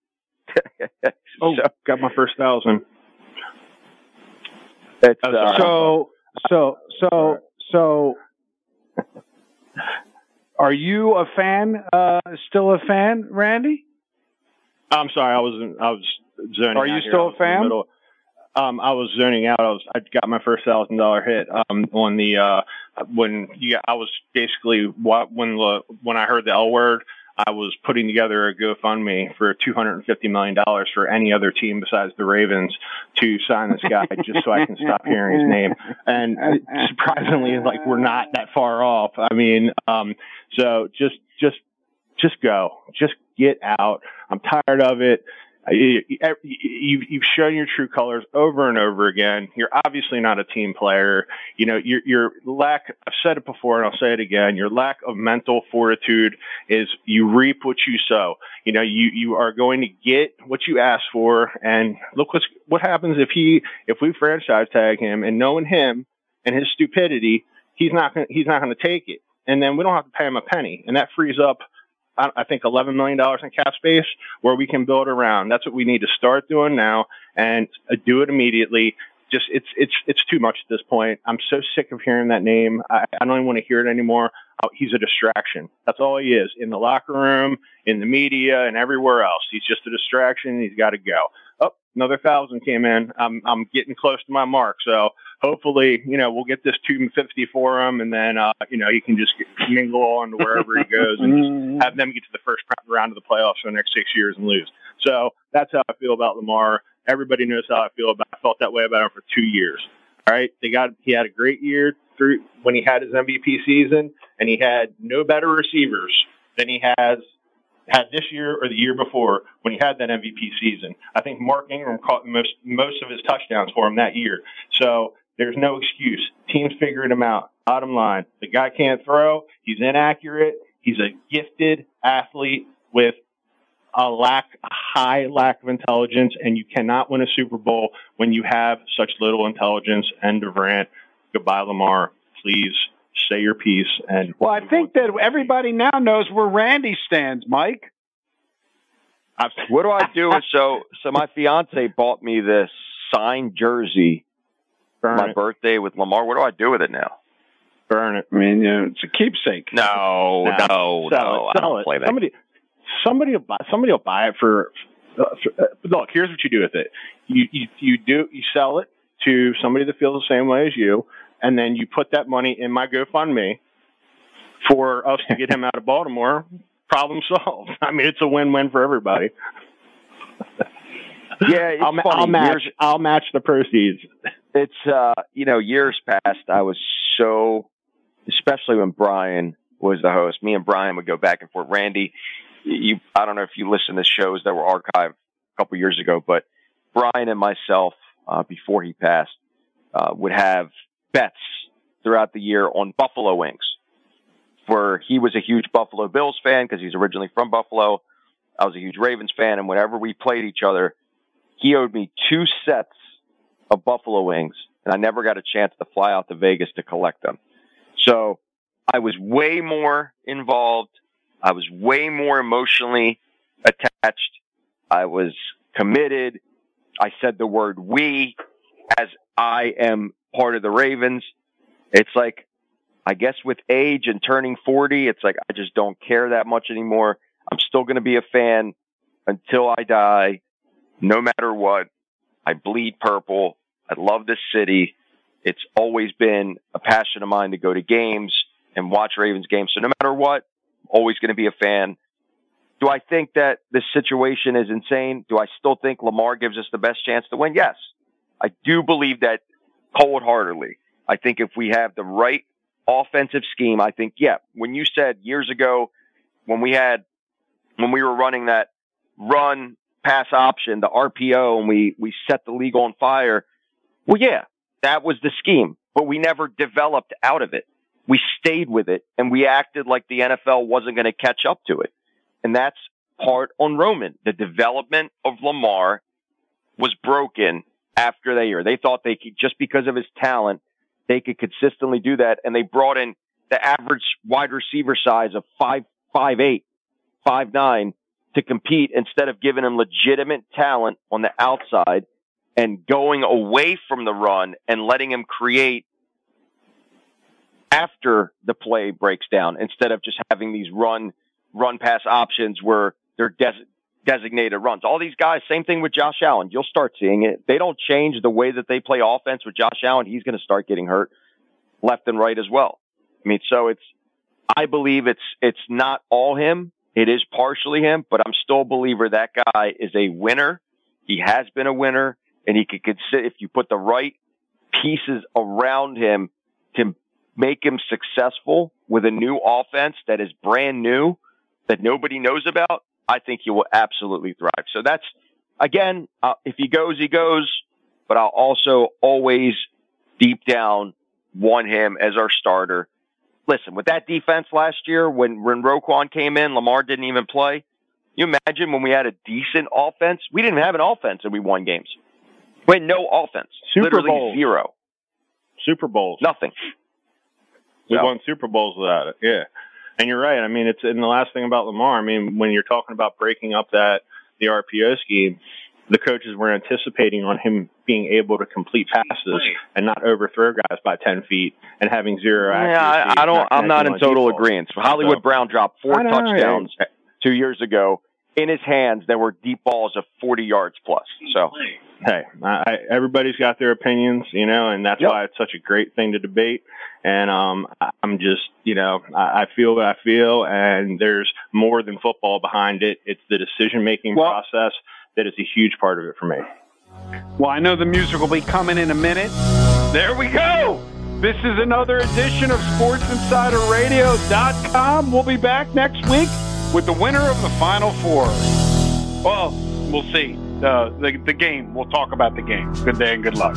[SPEAKER 4] oh, so, got my first thousand.
[SPEAKER 2] It's, uh, so, so, so, so, are you a fan? Uh, still a fan, Randy?
[SPEAKER 4] I'm sorry, I was I was zoning. Out.
[SPEAKER 2] Are you still a fan?
[SPEAKER 4] Um, I was zoning out. I was I got my first thousand dollar hit um, on the uh, when you, I was basically what when the when I heard the L word. I was putting together a GoFundMe for $250 million for any other team besides the Ravens to sign this guy just so I can stop hearing his name. And surprisingly, like we're not that far off. I mean, um, so just, just, just go, just get out. I'm tired of it you've shown your true colors over and over again. You're obviously not a team player. You know, your, your lack, I've said it before and I'll say it again, your lack of mental fortitude is you reap what you sow. You know, you, you are going to get what you ask for. And look what's, what happens if he, if we franchise tag him and knowing him and his stupidity, he's not going he's not going to take it. And then we don't have to pay him a penny. And that frees up I think $11 million in cap space where we can build around. That's what we need to start doing now and do it immediately. Just it's it's it's too much at this point. I'm so sick of hearing that name. I, I don't even want to hear it anymore. Oh, he's a distraction. That's all he is in the locker room, in the media, and everywhere else. He's just a distraction. He's got to go. Oh, another thousand came in. I'm I'm getting close to my mark. So hopefully, you know, we'll get this 250 for him, and then, uh, you know, he can just get, mingle on to wherever he goes and have them get to the first round of the playoffs for the next six years and lose. So that's how I feel about Lamar. Everybody knows how I feel about. I felt that way about him for two years. All right, they got he had a great year through when he had his MVP season, and he had no better receivers than he has had this year or the year before when he had that MVP season. I think Mark Ingram caught most most of his touchdowns for him that year. So there's no excuse. Teams figured him out. Bottom line, the guy can't throw. He's inaccurate. He's a gifted athlete with a lack, a high lack of intelligence, and you cannot win a Super Bowl when you have such little intelligence. And Durant, goodbye, Lamar. Please say your piece. And
[SPEAKER 2] well, I think that everybody now knows where Randy stands, Mike.
[SPEAKER 3] I've, what do I do? With so, so my fiance bought me this signed jersey for my it. birthday with Lamar. What do I do with it now?
[SPEAKER 2] Burn it. I mean, you know, it's a keepsake.
[SPEAKER 3] No, no, no. no
[SPEAKER 4] I don't play that. Somebody, somebody will buy. Somebody will buy it for. Uh, for uh, look, here's what you do with it. You, you you do you sell it to somebody that feels the same way as you, and then you put that money in my GoFundMe for us to get him out of Baltimore. Problem solved. I mean, it's a win-win for everybody.
[SPEAKER 3] yeah,
[SPEAKER 4] I'll, I'll, match. Years, I'll match the proceeds.
[SPEAKER 3] It's uh, you know, years past, I was so, especially when Brian was the host. Me and Brian would go back and forth. Randy, you, I don't know if you listen to shows that were archived a couple years ago, but Brian and myself, uh, before he passed, uh, would have bets throughout the year on Buffalo wings. Where he was a huge Buffalo Bills fan because he's originally from Buffalo. I was a huge Ravens fan, and whenever we played each other, he owed me two sets of Buffalo wings, and I never got a chance to fly out to Vegas to collect them. So I was way more involved. I was way more emotionally attached. I was committed. I said the word we as I am part of the Ravens. It's like, I guess with age and turning 40, it's like, I just don't care that much anymore. I'm still going to be a fan until I die, no matter what. I bleed purple. I love this city. It's always been a passion of mine to go to games and watch Ravens games. So no matter what, always going to be a fan. Do I think that this situation is insane? Do I still think Lamar gives us the best chance to win? Yes. I do believe that cold heartedly. I think if we have the right offensive scheme, I think, yeah, when you said years ago, when we had, when we were running that run pass option, the RPO, and we, we set the league on fire. Well, yeah, that was the scheme, but we never developed out of it. We stayed with it and we acted like the NFL wasn't going to catch up to it. And that's part on Roman. The development of Lamar was broken after that year. They thought they could, just because of his talent, they could consistently do that. And they brought in the average wide receiver size of five, five, eight, five, nine to compete instead of giving him legitimate talent on the outside and going away from the run and letting him create after the play breaks down instead of just having these run run pass options where they're des- designated runs. All these guys, same thing with Josh Allen. You'll start seeing it. They don't change the way that they play offense with Josh Allen. He's going to start getting hurt left and right as well. I mean, so it's, I believe it's, it's not all him. It is partially him, but I'm still a believer that guy is a winner. He has been a winner and he could consider, if you put the right pieces around him to make him successful with a new offense that is brand new that nobody knows about, I think he will absolutely thrive. So that's again, uh, if he goes, he goes, but I'll also always deep down want him as our starter listen, with that defense last year, when, when Roquan came in, Lamar didn't even play. You imagine when we had a decent offense? We didn't have an offense and we won games. We had no offense. Super Literally Bowls. zero.
[SPEAKER 4] Super Bowls.
[SPEAKER 3] Nothing.
[SPEAKER 4] We so. won Super Bowls without it. Yeah. And you're right. I mean, it's, and the last thing about Lamar, I mean, when you're talking about breaking up that, the RPO scheme, the coaches were anticipating on him being able to complete passes and not overthrow guys by 10 feet and having zero
[SPEAKER 3] accuracy. Yeah, I, I don't, I'm not in total agreement. Hollywood so, Brown dropped four touchdowns two years ago in his hands that were deep balls of 40 yards plus. So,
[SPEAKER 4] hey, I, everybody's got their opinions, you know, and that's yep. why it's such a great thing to debate. And um, I'm just, you know, I, I feel what I feel, and there's more than football behind it. It's the decision making well, process that is a huge part of it for me.
[SPEAKER 2] Well, I know the music will be coming in a minute. There we go. This is another edition of SportsInsiderRadio.com. We'll be back next week with the winner of the Final Four. Well, we'll see. The, the game. We'll talk about the game. Good day and good luck.